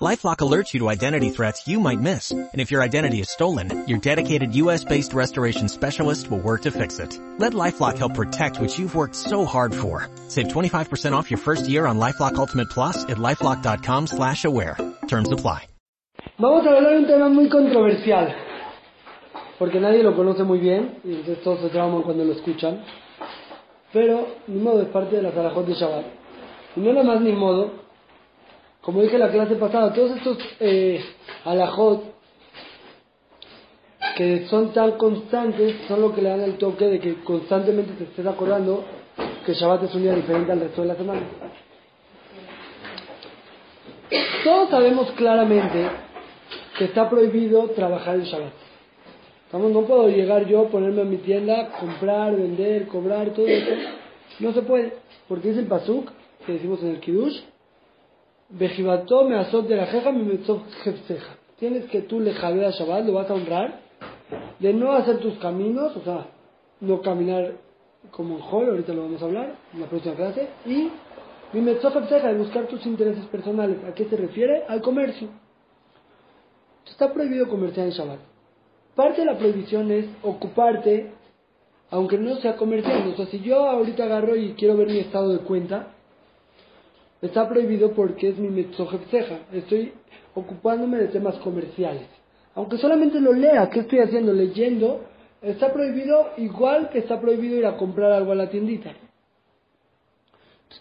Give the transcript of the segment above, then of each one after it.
LifeLock alerts you to identity threats you might miss. And if your identity is stolen, your dedicated US-based restoration specialist will work to fix it. Let LifeLock help protect what you've worked so hard for. Save 25% off your first year on LifeLock Ultimate Plus at LifeLock.com slash aware. Terms apply. Vamos a hablar un tema muy controversial. Porque nadie lo conoce muy bien, y entonces todos se trauman cuando lo escuchan. Pero, ni modo, es parte de la Zarajot de Shabbat. Y no nada más ni modo, como dije en la clase pasada, todos estos eh, alajot que son tan constantes son lo que le dan el toque de que constantemente te estés acordando que Shabbat es un día diferente al resto de la semana. Todos sabemos claramente que está prohibido trabajar en Shabbat. no puedo llegar yo, ponerme en mi tienda, comprar, vender, cobrar, todo eso. No se puede, porque es el pasuk que decimos en el Kiddush, Bejibato me azot de la jeja mi jefseja. Tienes que tú le jabe a Shabbat, lo vas a honrar, de no hacer tus caminos, o sea, no caminar como un hall, ahorita lo vamos a hablar en la próxima clase, y mi jefseja, de buscar tus intereses personales. ¿A qué se refiere? Al comercio. Está prohibido comerciar en Shabbat. Parte de la prohibición es ocuparte, aunque no sea comercial. O sea, si yo ahorita agarro y quiero ver mi estado de cuenta, Está prohibido porque es mi metzojepseja. Estoy ocupándome de temas comerciales. Aunque solamente lo lea, ¿qué estoy haciendo? Leyendo. Está prohibido igual que está prohibido ir a comprar algo a la tiendita.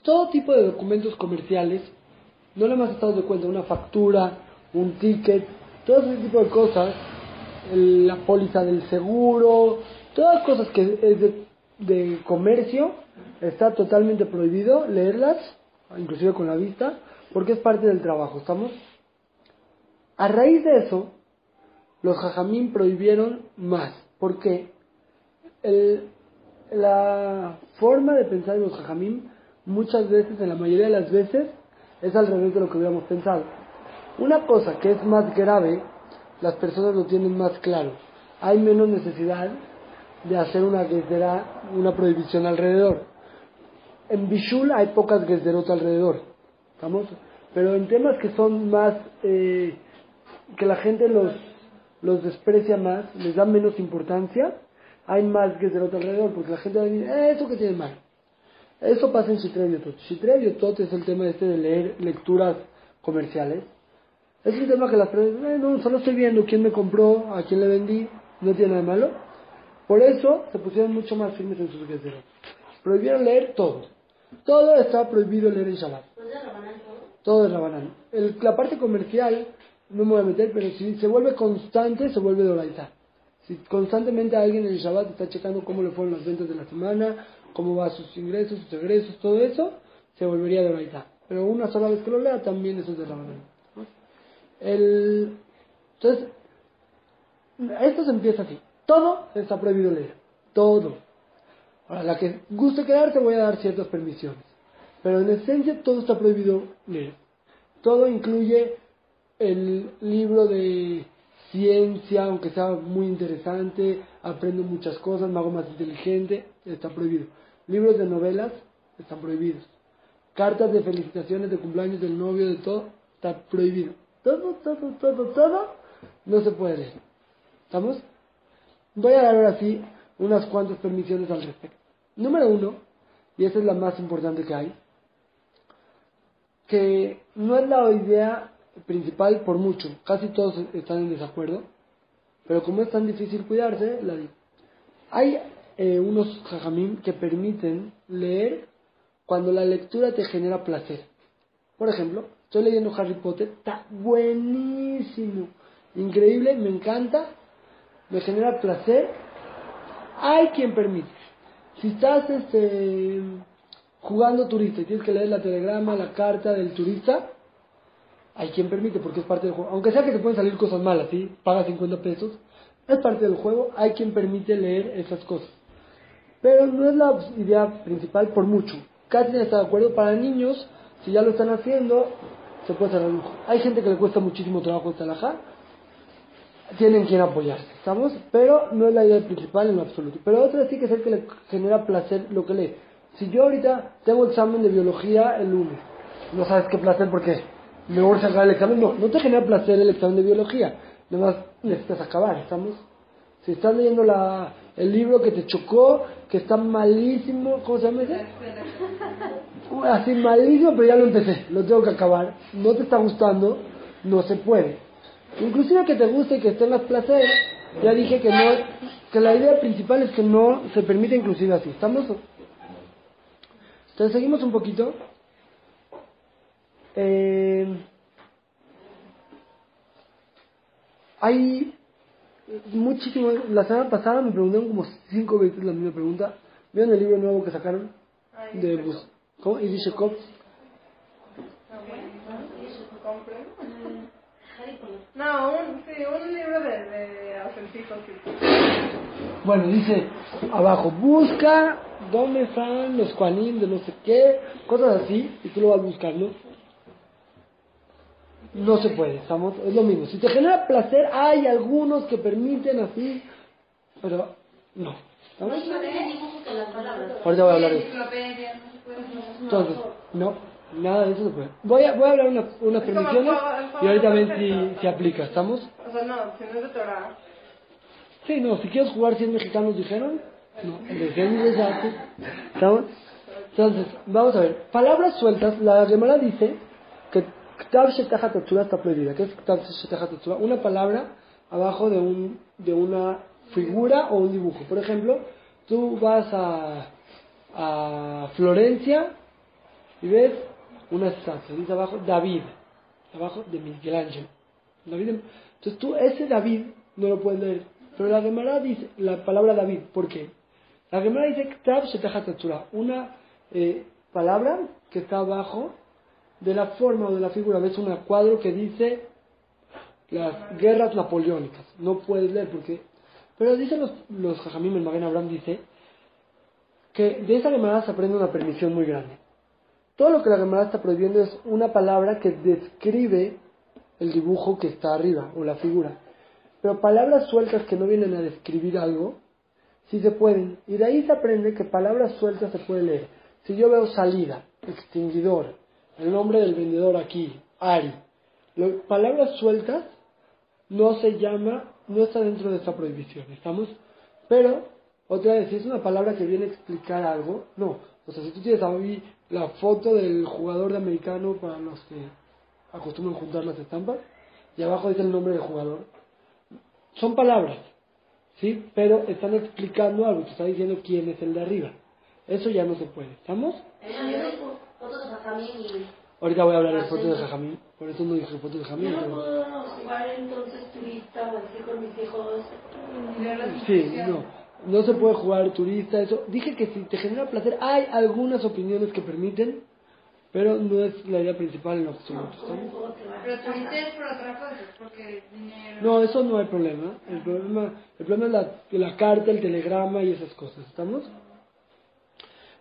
todo tipo de documentos comerciales, no le hemos estado de cuenta, una factura, un ticket, todo ese tipo de cosas, la póliza del seguro, todas cosas que es de, de comercio, está totalmente prohibido leerlas inclusive con la vista, porque es parte del trabajo, ¿estamos? A raíz de eso, los jajamín prohibieron más, porque la forma de pensar de los jajamín muchas veces, en la mayoría de las veces, es al revés de lo que hubiéramos pensado. Una cosa que es más grave, las personas lo tienen más claro. Hay menos necesidad de hacer una una prohibición alrededor en Bishul hay pocas Gezerot alrededor, ¿estamos? Pero en temas que son más, eh, que la gente los, los desprecia más, les da menos importancia, hay más Gezerot alrededor, porque la gente va a decir, eh, eso que tiene mal. Eso pasa en Shitrev Shitrev Tot es el tema este de leer lecturas comerciales. Es un tema que las personas, eh, no, solo estoy viendo quién me compró, a quién le vendí, no tiene nada de malo. Por eso se pusieron mucho más firmes en sus Gezerot. Prohibieron leer todo. Todo está prohibido leer en Shabbat. Todo es Rabanán. la parte comercial, no me voy a meter, pero si se vuelve constante, se vuelve Doraita. Si constantemente alguien en el Shabbat está checando cómo le fueron las ventas de la semana, cómo va sus ingresos, sus egresos, todo eso, se volvería Doraita. Pero una sola vez que lo lea, también eso es de Rabanán. El, entonces, esto se empieza así. Todo está prohibido leer. Todo. Ahora, la que guste quedarse voy a dar ciertas permisiones. Pero en esencia todo está prohibido leer. Todo incluye el libro de ciencia, aunque sea muy interesante, aprendo muchas cosas, me hago más inteligente, está prohibido. Libros de novelas están prohibidos. Cartas de felicitaciones de cumpleaños del novio, de todo, está prohibido. Todo, todo, todo, todo no se puede leer. ¿Estamos? Voy a dar ahora sí unas cuantas permisiones al respecto. Número uno, y esa es la más importante que hay, que no es la idea principal por mucho, casi todos están en desacuerdo, pero como es tan difícil cuidarse, la. Hay eh, unos jajamim que permiten leer cuando la lectura te genera placer. Por ejemplo, estoy leyendo Harry Potter, está buenísimo, increíble, me encanta, me genera placer. Hay quien permite. Si estás este, jugando turista y tienes que leer la telegrama, la carta del turista, hay quien permite porque es parte del juego. Aunque sea que te pueden salir cosas malas, ¿sí? Paga 50 pesos, es parte del juego, hay quien permite leer esas cosas. Pero no es la idea principal por mucho. Casi está de acuerdo. Para niños, si ya lo están haciendo, se puede un ojo. Hay gente que le cuesta muchísimo trabajo esta alhaja, tienen quien apoyarse, ¿estamos? Pero no es la idea principal en lo absoluto. Pero otra sí que es el que le genera placer lo que lee. Si yo ahorita tengo examen de biología el lunes, no sabes qué placer porque me voy a sacar el examen, no, no te genera placer el examen de biología, nada más necesitas acabar, ¿estamos? Si estás leyendo la, el libro que te chocó, que está malísimo, ¿cómo se llama ese? Así malísimo, pero ya lo empecé, lo tengo que acabar. No te está gustando, no se puede. Inclusive que te guste y que tengas placer, ya dije que no, que la idea principal es que no se permite inclusive así. ¿Estamos? Entonces seguimos un poquito. Eh, hay muchísimo. La semana pasada me preguntaron como cinco veces la misma pregunta. ¿Vieron el libro nuevo que sacaron? De Bus. ¿Cómo? ¿Y Shekov? No, un, sí, un libro de, de acertijos. Bueno, dice abajo, busca dónde están los Kuanim de no sé qué, cosas así, y tú lo vas buscando. No se puede, estamos, es lo mismo. Si te genera placer, hay algunos que permiten así, pero no. ¿estamos? Ahorita voy a hablar de eso. Entonces, no, nada de eso se puede. Voy a, voy a hablar una, unas como permisiones el el y ahorita ven si, si aplica, ¿estamos? O sea, no, si no es de Torah. Sí, no, si quieres jugar 100 mexicanos dijeron, no, de 100 de. ¿Estamos? Entonces, vamos a ver, palabras sueltas, la Gemara dice que Ktav Shetaha Tetzura está prohibida. ¿Qué es Ktav Shetaha Tetzura? Una palabra abajo de, un, de una figura o un dibujo. Por ejemplo, tú vas a, a Florencia y ves una estatua, dice abajo David, abajo de Miguel Ángel. David, entonces tú ese David no lo puedes leer, pero la Gemara dice la palabra David, ¿por qué? La Gemara dice una eh, palabra que está abajo de la forma o de la figura. Ves un cuadro que dice las guerras napoleónicas. No puedes leer porque... Pero dicen los, los Jajamim, el Magen Abraham dice que de esa Gemara se aprende una permisión muy grande. Todo lo que la Gemara está prohibiendo es una palabra que describe el dibujo que está arriba o la figura. Pero palabras sueltas que no vienen a describir algo, sí se pueden. Y de ahí se aprende que palabras sueltas se puede leer. Si yo veo salida, extinguidor, el nombre del vendedor aquí, Ari, palabras sueltas no se llama, no está dentro de esta prohibición, ¿estamos? Pero, otra vez, si es una palabra que viene a explicar algo, no. O sea, si tú tienes ahí la foto del jugador de americano para los que acostumbran juntar las estampas, y abajo dice el nombre del jugador, son palabras, ¿sí? Pero están explicando algo, te está diciendo quién es el de arriba. Eso ya no se puede, ¿estamos? Ahorita voy a hablar de fotos de Jajamín, por eso no dije fotos de Yo Jajamín. no puedo jugar entonces turista o así con mis hijos. Sí, no. No se puede jugar turista, eso. Dije que si te genera placer, hay algunas opiniones que permiten, pero no es la idea principal en lo absoluto. Pero turista es por otra cosa, porque dinero. No, eso no hay problema. El problema, el problema es la, la carta, el telegrama y esas cosas. ¿Estamos?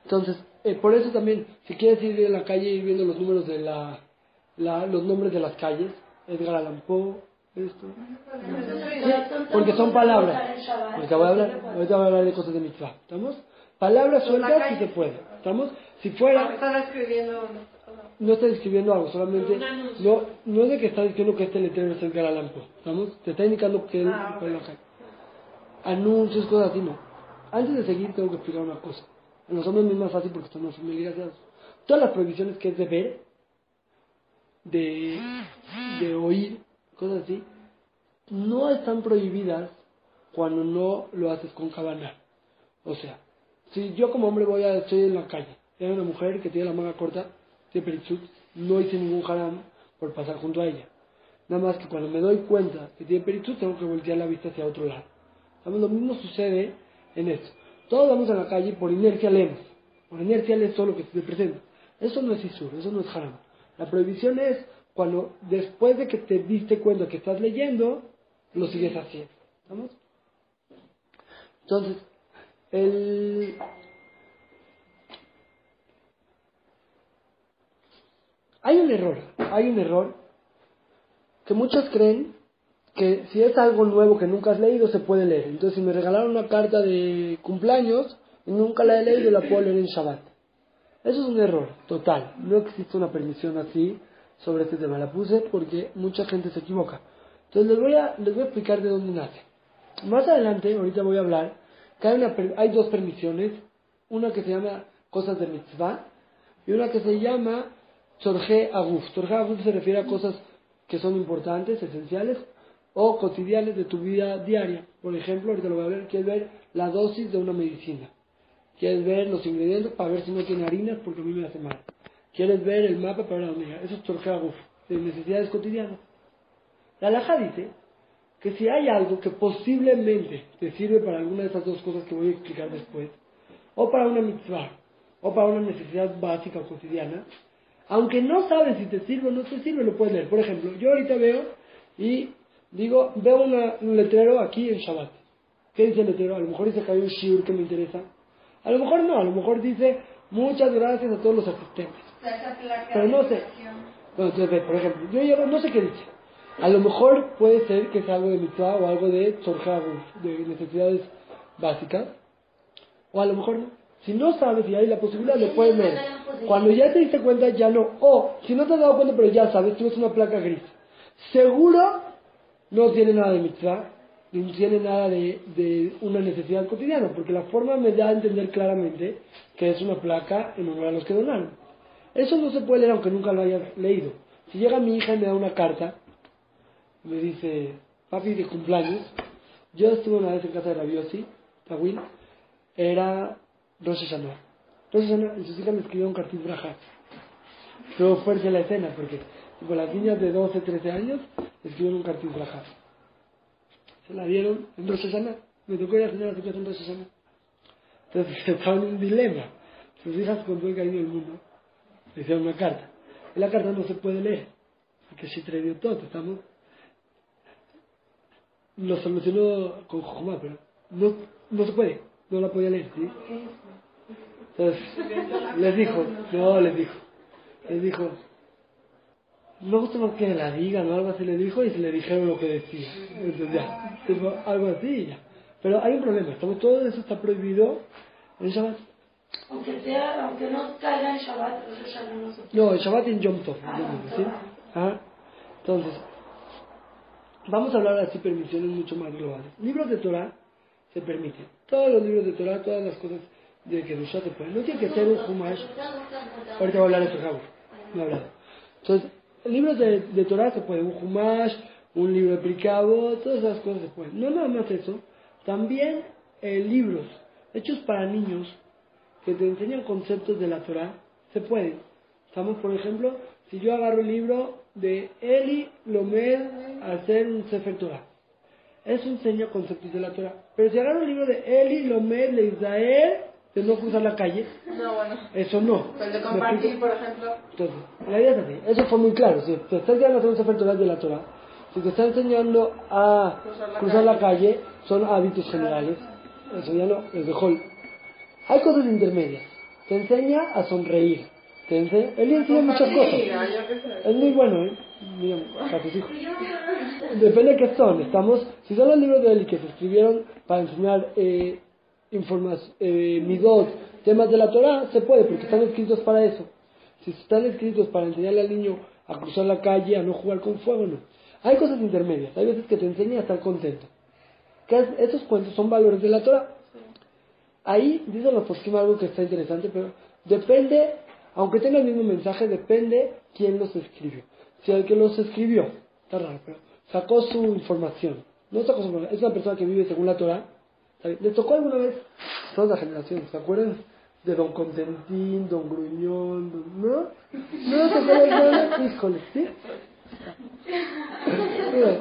Entonces, eh, por eso también, si quieres ir en la calle y ir viendo los números de la, la- los nombres de las calles, Edgar Allan Poe, esto. Porque son palabras. Ahorita voy a hablar, ahorita voy a hablar de cosas de mitzvah. ¿Estamos? Palabras sueltas calle- se puede. ¿Estamos? Si Ah, fuera, escribiendo. no está escribiendo algo, solamente no, no es de que está diciendo que este letrero es Edgar Allan Poe. ¿Estamos? Te está indicando que él Ah. Anuncios, cosas así, no. Antes de seguir tengo que explicar una cosa. En los hombres es más fácil porque estamos familiarizados. Todas las prohibiciones que es de ver, de, de oír, cosas así, no están prohibidas cuando no lo haces con cabana. O sea, si yo como hombre voy a, estoy en la calle, y hay una mujer que tiene la manga corta, tiene perichut, no hice ningún haram por pasar junto a ella. Nada más que cuando me doy cuenta que tiene perichut, tengo que voltear la vista hacia otro lado. Lo mismo sucede en esto. Todos vamos a la calle por inercia leemos. Por inercia lees todo lo que se te presenta. Eso no es isur, eso no es haram. La prohibición es cuando después de que te diste cuenta que estás leyendo, lo sigues haciendo. ¿Estamos? Entonces, el... Hay un error, hay un error que muchos creen que si es algo nuevo que nunca has leído se puede leer. Entonces si me regalaron una carta de cumpleaños y nunca la he leído la puedo leer en Shabbat. Eso es un error total. No existe una permisión así sobre este tema. La puse porque mucha gente se equivoca. Entonces les voy a, les voy a explicar de dónde nace. Más adelante, ahorita voy a hablar, que hay, una hay dos permisiones. Una que se llama cosas de mitzvah y una que se llama Tzorje Aguf. Tzorje Aguf se refiere a cosas que son importantes, esenciales o cotidianas de tu vida diaria. Por ejemplo, ahorita lo voy a ver, quieres ver la dosis de una medicina. Quieres ver los ingredientes para ver si no tiene harinas porque a mí me hace mal. Quieres ver el mapa para ver a dónde llegar. Eso es Tzorje Aguf, de necesidades cotidianas. La Alajá dice que si hay algo que posiblemente te sirve para alguna de esas dos cosas que voy a explicar después, o para una mitzvah, o para una necesidad básica o cotidiana, aunque no sabes si te sirve o no te sirve, lo puedes leer. Por ejemplo, yo ahorita veo y digo, veo un letrero aquí en Shabbat. ¿Qué dice el letrero? A lo mejor dice que hay un shiur que me interesa. A lo mejor no, a lo mejor dice muchas gracias a todos los asistentes. Pero de no sé. entonces, por ejemplo, yo llevo, no sé qué dice. A lo mejor puede ser que sea algo de mitzvah o algo de tzorjaguf, de necesidades básicas. O a lo mejor no. Si no sabes y hay la posibilidad, lo puedes leer. Cuando ya te diste cuenta, ya no. O, si no te has dado cuenta, pero ya sabes, tienes una placa gris. Seguro no tiene nada de mitzvah, ni tiene nada de, de una necesidad cotidiana, porque la forma me da a entender claramente que es una placa en honor a los que donaron. Eso no se puede leer aunque nunca lo hayas leído. Si llega mi hija y me da una carta, me dice, papi de cumpleaños, yo estuve una vez en casa de Rabiosi, Tawil, era Rosh Hashanah. Rosh Hashanah, y sus hijas me escribieron cartis braja. Estuvo fuerte la escena, porque con las niñas de 12, 13 años, escribieron un cartis braja. Se la dieron en Rosh Hashanah. Me tocó ir a cenar a en Rosh Hashanah. Entonces estaba en un dilema. Sus hijas con todo el cariño del mundo le hicieron una carta. Y la carta no se puede leer. Porque si trae todo, estamos. Lo solucionó con Jojomá, pero no, no se puede. No la podía leer, ¿sí? Entonces, les dijo, no, les dijo, les dijo, no gusta más que la digan o algo así, le dijo y se le dijeron lo que decía. Entonces ya, algo así ya. Pero hay un problema, estamos, todo eso está prohibido en Shabbat. Aunque sea, aunque no caiga en Shabbat, Rosh Hashanah no el Shabbat y en Yom Tov, ¿sí? Ajá. Entonces, vamos a hablar así permisiones mucho más globales. Libros de Torah se permiten. Todos los libros de Torah, todas las cosas de que se pueden. No tiene que ser un Humash. Ahorita voy a hablar de Torah. No he hablado. Entonces, libros de, de Torah se pueden. Un Humash, un libro de Pricabo, todas esas cosas se pueden. No nada más eso. También eh, libros hechos para niños que te enseñan conceptos de la Torah se pueden. Estamos, por ejemplo, si yo agarro el libro de Eli Lomed a hacer un Sefer Torah. Eso enseña conceptos de la Torah. Pero si agarro el libro de Eli Lomed de Israel, de no cruzar la calle, No, bueno. eso no. Pues de ¿Me compartir, por ejemplo. Entonces, la idea es así. Eso fue muy claro. Si te está enseñando a hacer un Sefer Torah de la Torah, si te está enseñando a Cruzar la cruzar la calle, son hábitos generales. Eso ya no, es de Hol. Hay cosas intermedias. Te enseña a sonreír. Te enseña, él enseña muchas cosas. Es muy bueno, ¿eh? Mira, a tus hijos. Depende de qué son. Estamos, si son los libros de él que se escribieron para enseñar eh, informas, eh, midot, temas de la Torah, se puede, porque están escritos para eso. Si están escritos para enseñarle al niño a cruzar la calle, a no jugar con fuego, no. Hay cosas intermedias. Hay veces que te enseña a estar contento. Que es- esos cuentos son valores de la Torah. Ahí dicen los poskim algo que está interesante, pero depende, aunque tenga el mismo mensaje, depende quién los escribió. Si el que los escribió, está raro, pero sacó su información. No sacó su información, es una persona que vive según la Torah. ¿Les tocó alguna vez toda la generación? ¿Se acuerdan de Don Contentín, Don Gruñón? Don- ¿No? ¿No alguna vez? Híjole, ¿sí? Mira,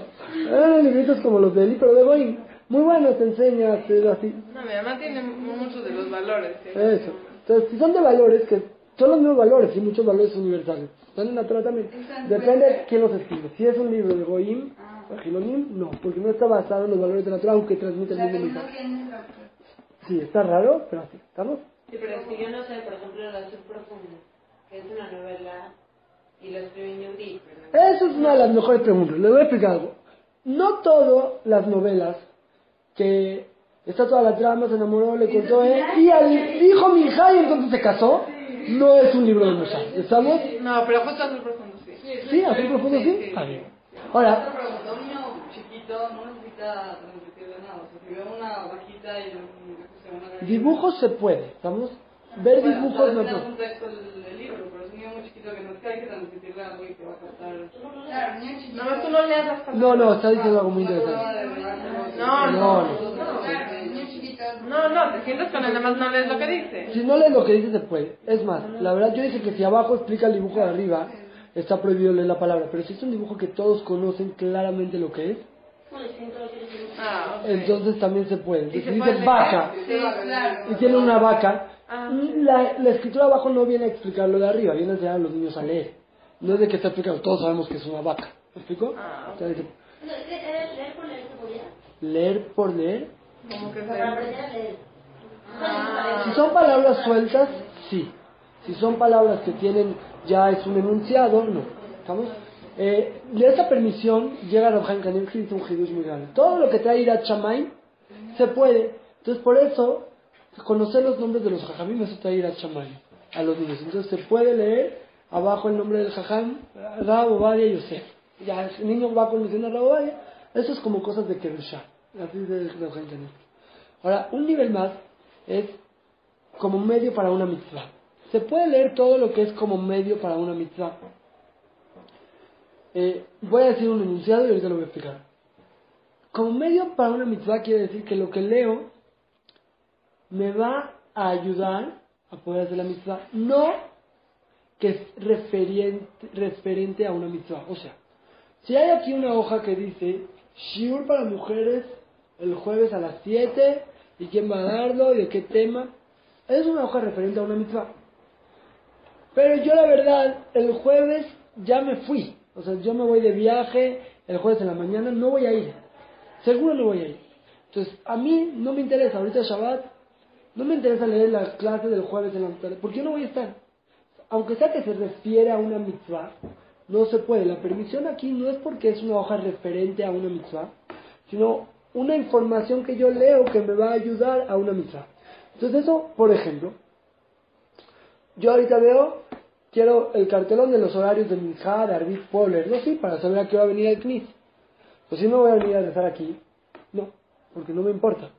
eran libritos como los de Eli, pero de Goy, muy buenos, te enseña a hacer así. No, mi mamá tiene muchos de los valores. Eso. Entonces, si son de valores, que son los mismos valores y muchos valores universales. Están en la Torah también. Depende de quién los escribe. Si es un libro de Goim, o Gilonim, no, porque no está basado en los valores de la Torah, aunque transmite el mismo no mensaje. la Sí, está raro, pero así. ¿Estamos? Sí, pero es que yo no sé, por ejemplo, El Azul Profundo, que es una novela Y lo escribe en Yehudi. pero- Esa es una de las mejores preguntas. Le voy a explicar algo. No todas las novelas que está toda la trama, se enamoró, le contó él, y al dijo mi hija y entonces se casó, no es un libro de Musar. ¿Estamos? No, pero justo azul profundo, sí. Sí, así profundo, sí. Está bien. Ahora, chiquito no necesita nada. O sea, si ve una vaquita y dibujos se puede, ¿estamos? Ver bueno, dibujos no texto el, libro, pero es un niño muy chiquito que no es que hay que transmitirle algo y que va a captar. Claro, niño chiquito. No, tú no leas las cosas. No, no, está diciendo algo muy interesante. No, No, no. No, no, te sientes con él, nada más no lees lo que dice. Si no lees lo que dice, se puede. Es más, la verdad yo dije que si abajo explica el dibujo de arriba, está prohibido leer la palabra. Pero si es un dibujo que todos conocen claramente lo que es. Ah, entonces también se puede. ¿Y se Entonces puede dice vaca y tiene una vaca. Ah. La, la escritura abajo no viene a explicar lo de arriba, viene a enseñar a los niños a leer. No es de que está explicando, todos sabemos que es una vaca. ¿Me explico? Ah, O sea, dice, No, es que leer por leer se leer por leer. Como que Para aprender a leer. Ah. Si son palabras sueltas, sí. Si son palabras que tienen ya es un enunciado, no. ¿Estamos? Eh, de esa permisión llega Chaim Kanievski y dice un hidush muy grande. Todo lo que trae Irat Shamayim se puede. Entonces, por eso, conocer los nombres de los jajamim, eso trae Irat Shamayim a los niños. Entonces, se puede leer abajo el nombre del jajam, Rab Ovadia Yosef. Ya el niño va conociendo a Rab Ovadia. Eso es como cosas de Kedusha. Así de Kanievski. Ahora, un nivel más es como medio para una mitzvah. Se puede leer todo lo que es como medio para una mitzvah. Eh, voy a decir un enunciado y ahorita lo voy a explicar. Como medio para una mitzvah quiere decir que lo que leo me va a ayudar a poder hacer la mitzvah, no que es referente, referente a una mitzvah. O sea, si hay aquí una hoja que dice Shiur para mujeres el jueves a las 7 y quién va a darlo y de qué tema, es una hoja referente a una mitzvah. Pero yo la verdad, el jueves ya me fui. O sea, yo me voy de viaje el jueves en la mañana, no voy a ir. Seguro no voy a ir. Entonces, a mí no me interesa, ahorita Shabbat, no me interesa leer la clase del jueves en la tarde, porque yo no voy a estar. Aunque sea que se refiere a una mitzvah, no se puede. La permisión aquí no es porque es una hoja referente a una mitzvah, sino una información que yo leo que me va a ayudar a una mitzvah. Entonces eso, por ejemplo, yo ahorita veo, quiero el cartelón de los horarios de mi hija, de Arbit Poller, no sí, para saber a qué va a venir el CNIS. Pues si no voy a venir a rezar aquí, no, porque no me importa.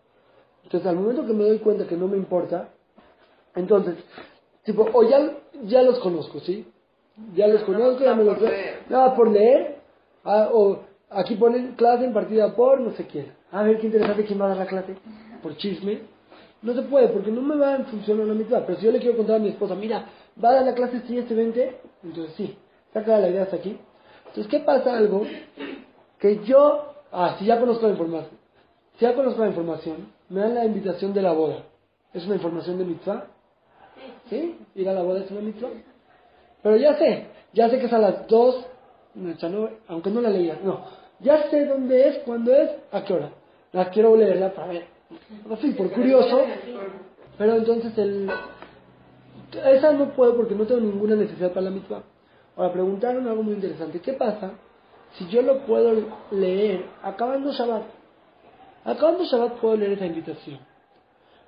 Entonces al momento que me doy cuenta que no me importa, entonces, tipo, o ya, ya los conozco, ¿sí? Ya los conozco, ya me los. Nada por leer, ah, o aquí ponen clase en partida por no sé quién. A ver qué interesante quién va a dar la clase, por chisme. No se puede, porque no me va a funcionar la mitad. Pero si yo le quiero contar a mi esposa, mira, va a dar la clase sí este 20, entonces sí, saca la idea hasta aquí. Entonces, ¿qué pasa algo? Que yo, ah, si ya conozco la información, si ya conozco la información, me dan la invitación de la boda. ¿Es una información de mitzvah? ¿Sí? Ir a la boda es una mitzvah. Pero ya sé, ya sé que es a las 2, no, ya no, aunque no la leía, no. Ya sé dónde es, cuándo es, a qué hora. La quiero leerla para ver. Así, por curioso. Pero entonces el... Esa no puedo porque no tengo ninguna necesidad para la mitzvah. Ahora, preguntaron algo muy interesante. ¿Qué pasa si yo lo puedo leer acabando Shabbat? Acabando Shabbat puedo leer esa invitación.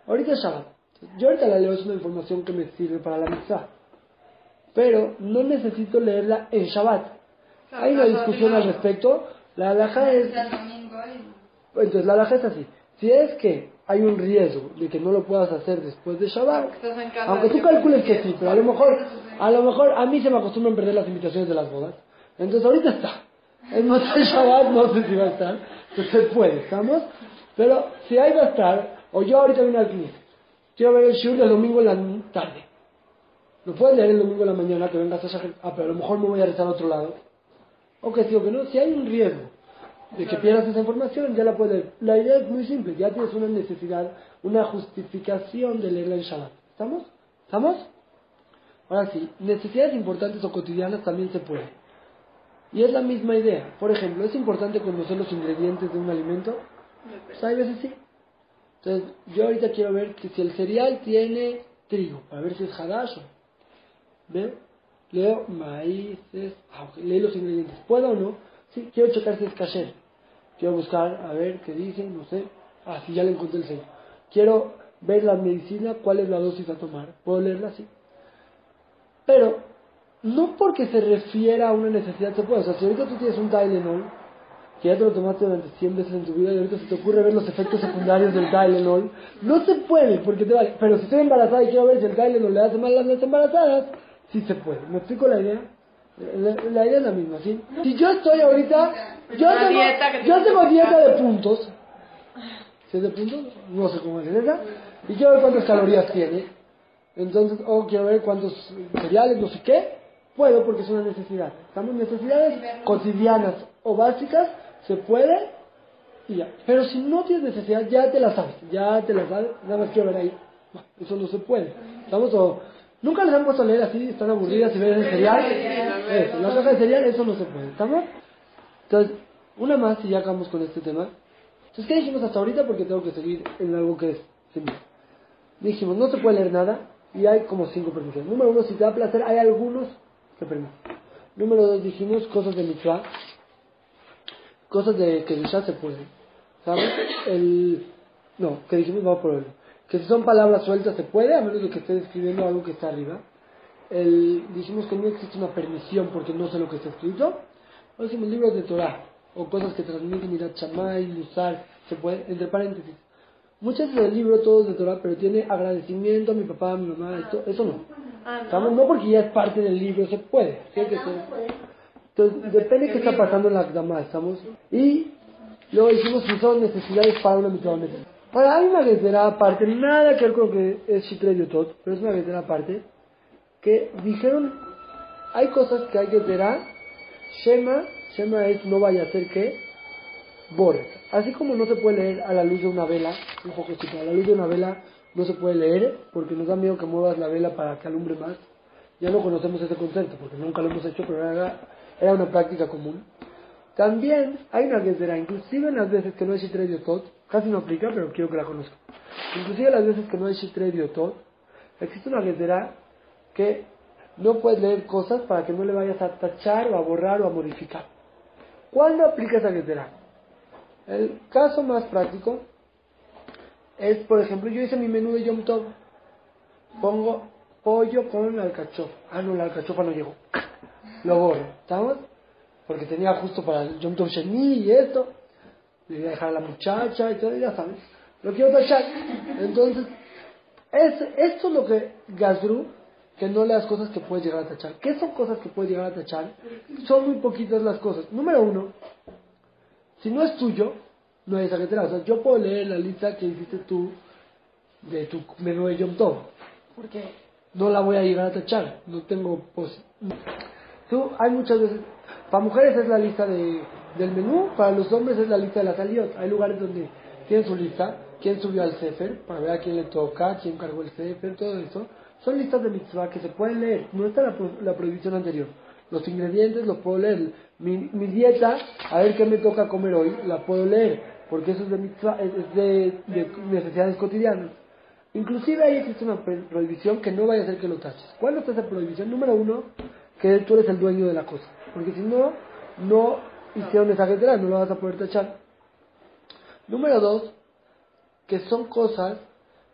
Ahorita es Shabbat. Yo ahorita la leo, es una información que me sirve para la mitzvah. Pero no necesito leerla en Shabbat. Hay una discusión al respecto. La alhaja es... Entonces la alhaja es así. Si es que hay un riesgo de que no lo puedas hacer después de Shabbat, en aunque tú calcules que sí, pero a lo mejor, a lo mejor a mí se me acostumbran perder las invitaciones de las bodas. Entonces ahorita está. El Shabbat, no sé si va a estar. Entonces puede, ¿estamos? Pero si ahí va a estar, o yo ahorita vine al CNIS, quiero ver el Shur el domingo en la tarde. Lo puedes leer el domingo en la mañana, que vengas a Shahar, ah, pero a lo mejor me voy a rezar a otro lado. O que sí o que no, si hay un riesgo de que pierdas esa información, ya la puedes leer. La idea es muy simple, ya tienes una necesidad, una justificación de leerla en Shabbat. ¿Estamos? ¿Estamos? Ahora sí, necesidades importantes o cotidianas también se puede. Y es la misma idea. Por ejemplo, ¿es importante conocer los ingredientes de un alimento? Pues hay veces sí. Entonces, yo ahorita quiero ver que si el cereal tiene trigo, para ver si es hadash ¿Ve? Leo maíces, ah, leí los ingredientes. ¿Puedo o no? Sí, quiero checar si es kasher. Quiero buscar, a ver qué dice, no sé. Ah, sí, ya le encontré el sello. Quiero ver la medicina, cuál es la dosis a tomar. ¿Puedo leerla? Sí. Pero, no porque se refiera a una necesidad se puede. O sea, si ahorita tú tienes un Tylenol, que ya te lo tomaste durante 100 veces en tu vida y ahorita se te ocurre ver los efectos secundarios del Tylenol, no se puede porque te vale. Pero si estoy embarazada y quiero ver si el Tylenol le hace mal a las embarazadas, sí se puede. ¿Me explico la idea? La, la idea es la misma, ¿sí? Si yo estoy ahorita, yo Una tengo, yo te- tengo dieta de puntos, ¿sí es de puntos? No sé cómo es esa, y quiero ver cuántas calorías tiene, entonces, o quiero ver cuántos cereales, no sé qué, puedo porque es una necesidad. Estamos necesidades cotidianas o básicas, se puede y ya. Pero si no tienes necesidad, ya te la sabes, ya te la sabes, nada más quiero ver ahí. Eso no se puede. Estamos o nunca les han puesto a leer así, están aburridas y ven el cereal. Eso, la caja de cereal, eso no se puede. ¿Estamos? Entonces, una más y ya acabamos con este tema. Entonces, ¿qué dijimos hasta ahorita? Porque tengo que seguir en algo que es simple. Dijimos, no se puede leer nada y hay como cinco permisiones. Número uno, si te da placer, hay algunos. Número dos, dijimos cosas de mitzvah. Cosas de que ya se pueden. ¿Sabes? El... No, que dijimos, vamos por el... Que si son palabras sueltas se puede, a menos de que esté escribiendo algo que está arriba. El... Dijimos que no existe una permisión porque no sé lo que está escrito. O decimos libros de Torah o cosas que transmiten Irat Shammai, Musar, se puede, entre paréntesis. Muchas veces el libro todo es de Torah, pero tiene agradecimiento a mi papá, a mi mamá, esto, eso no. Ah. No porque ya es parte del libro, se puede. Tiene que. Entonces, depende de qué está pasando en la Akdamá, ¿estamos? Y luego dijimos si son necesidades para una mitzvah. Ahora, hay una guetera aparte, nada que ver con lo que es Shitre Yotot, pero es una guetera aparte, que dijeron, hay cosas que hay guetera, Shema, Shema es no vaya a ser que, Boret. Así como no se puede leer a la luz de una vela, un poco chico, a la luz de una vela no se puede leer porque nos da miedo que muevas la vela para que alumbre más. Ya no conocemos ese concepto porque nunca lo hemos hecho, pero era, era una práctica común. También hay una guetera, inclusive en las veces que no hay Shitre Yotot, casi no aplica, pero quiero que la conozcan. Inclusive las veces que no hay Shitre Yotot, existe una guetera que no puedes leer cosas para que no le vayas a tachar o a borrar o a modificar. ¿Cuándo aplica esa guetera? El caso más práctico es, por ejemplo, yo hice mi menú de Yom Tov. Pongo pollo con alcachofa. Ah, no, la alcachofa no llegó. Lo borro. ¿Estamos? Porque tenía justo para el Yom Tov Sheni y esto. Le voy a dejar a la muchacha y todo, ya saben. Lo quiero tachar. Entonces, es, esto es lo que Gazru, que no las cosas que puedes llegar a tachar. ¿Qué son cosas que puedes llegar a tachar? Son muy poquitas las cosas. Número uno, si no es tuyo, no hay esa. O sea, yo puedo leer la lista que hiciste tú de tu menú de Yom Tov. Porque no la voy a llegar a tachar. No tengo pos Tú, hay muchas veces... Para mujeres es la lista de, del menú, para los hombres es la lista de las salidas. Hay lugares donde tienen su lista, quién subió al Sefer, para ver a quién le toca, quién cargó el Sefer, todo eso. Son listas de mitzvah que se pueden leer. No está la, pro- la prohibición anterior. Los ingredientes los puedo leer. Mi, mi dieta, a ver qué me toca comer hoy, la puedo leer. Porque eso es de, mitzvah, es de, de necesidades cotidianas. Inclusive ahí existe una prohibición que no vaya a ser que lo taches. ¿Cuál es esa prohibición? Número uno, que tú eres el dueño de la cosa. Porque si no, no hicieron esa guetera, no lo vas a poder tachar. Número dos, que son cosas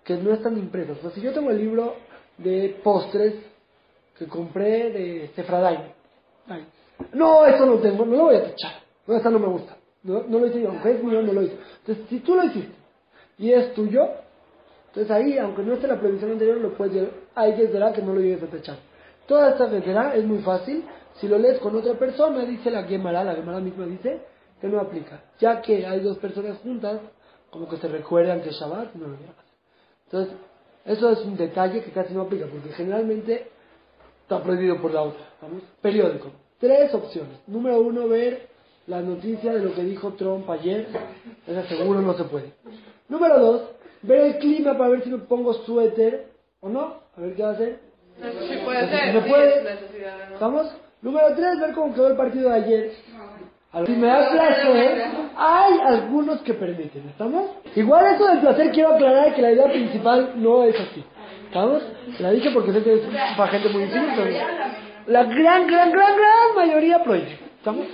que no están impresas. O sea, si yo tengo el libro de postres que compré de Sefradai, ay, no, eso no tengo, no lo voy a tachar. No, esa no me gusta. No, no lo hice yo, mío, no lo hice. Entonces, si tú lo hiciste y es tuyo, entonces ahí, aunque no esté la previsión anterior, lo puedes llevar. Hay que esperar que no lo llegues a tachar. Toda esta guetera es muy fácil. Si lo lees con otra persona, dice la Gemara, la Gemara misma dice que no aplica. Ya que hay dos personas juntas, como que se recuerdan que es Shabbat, no lo llegas. Entonces, eso es un detalle que casi no aplica, porque generalmente está prohibido por la otra. ¿vamos? Periódico. Tres opciones. Número uno, ver la noticia de lo que dijo Trump ayer. Esa seguro no se puede. Número dos, ver el clima para ver si me pongo suéter o no. A ver qué va a hacer. Sí puede se puede. es ¿no? ¿Estamos? Número tres, ver cómo quedó el partido de ayer. Si me da placer, hay algunos que permiten, ¿estamos? Igual eso del placer quiero aclarar que la idea principal no es así. ¿Estamos? La dije porque sé que es para gente muy difícil, pero... La gran, gran, gran, gran mayoría prohíbe. ¿Estamos?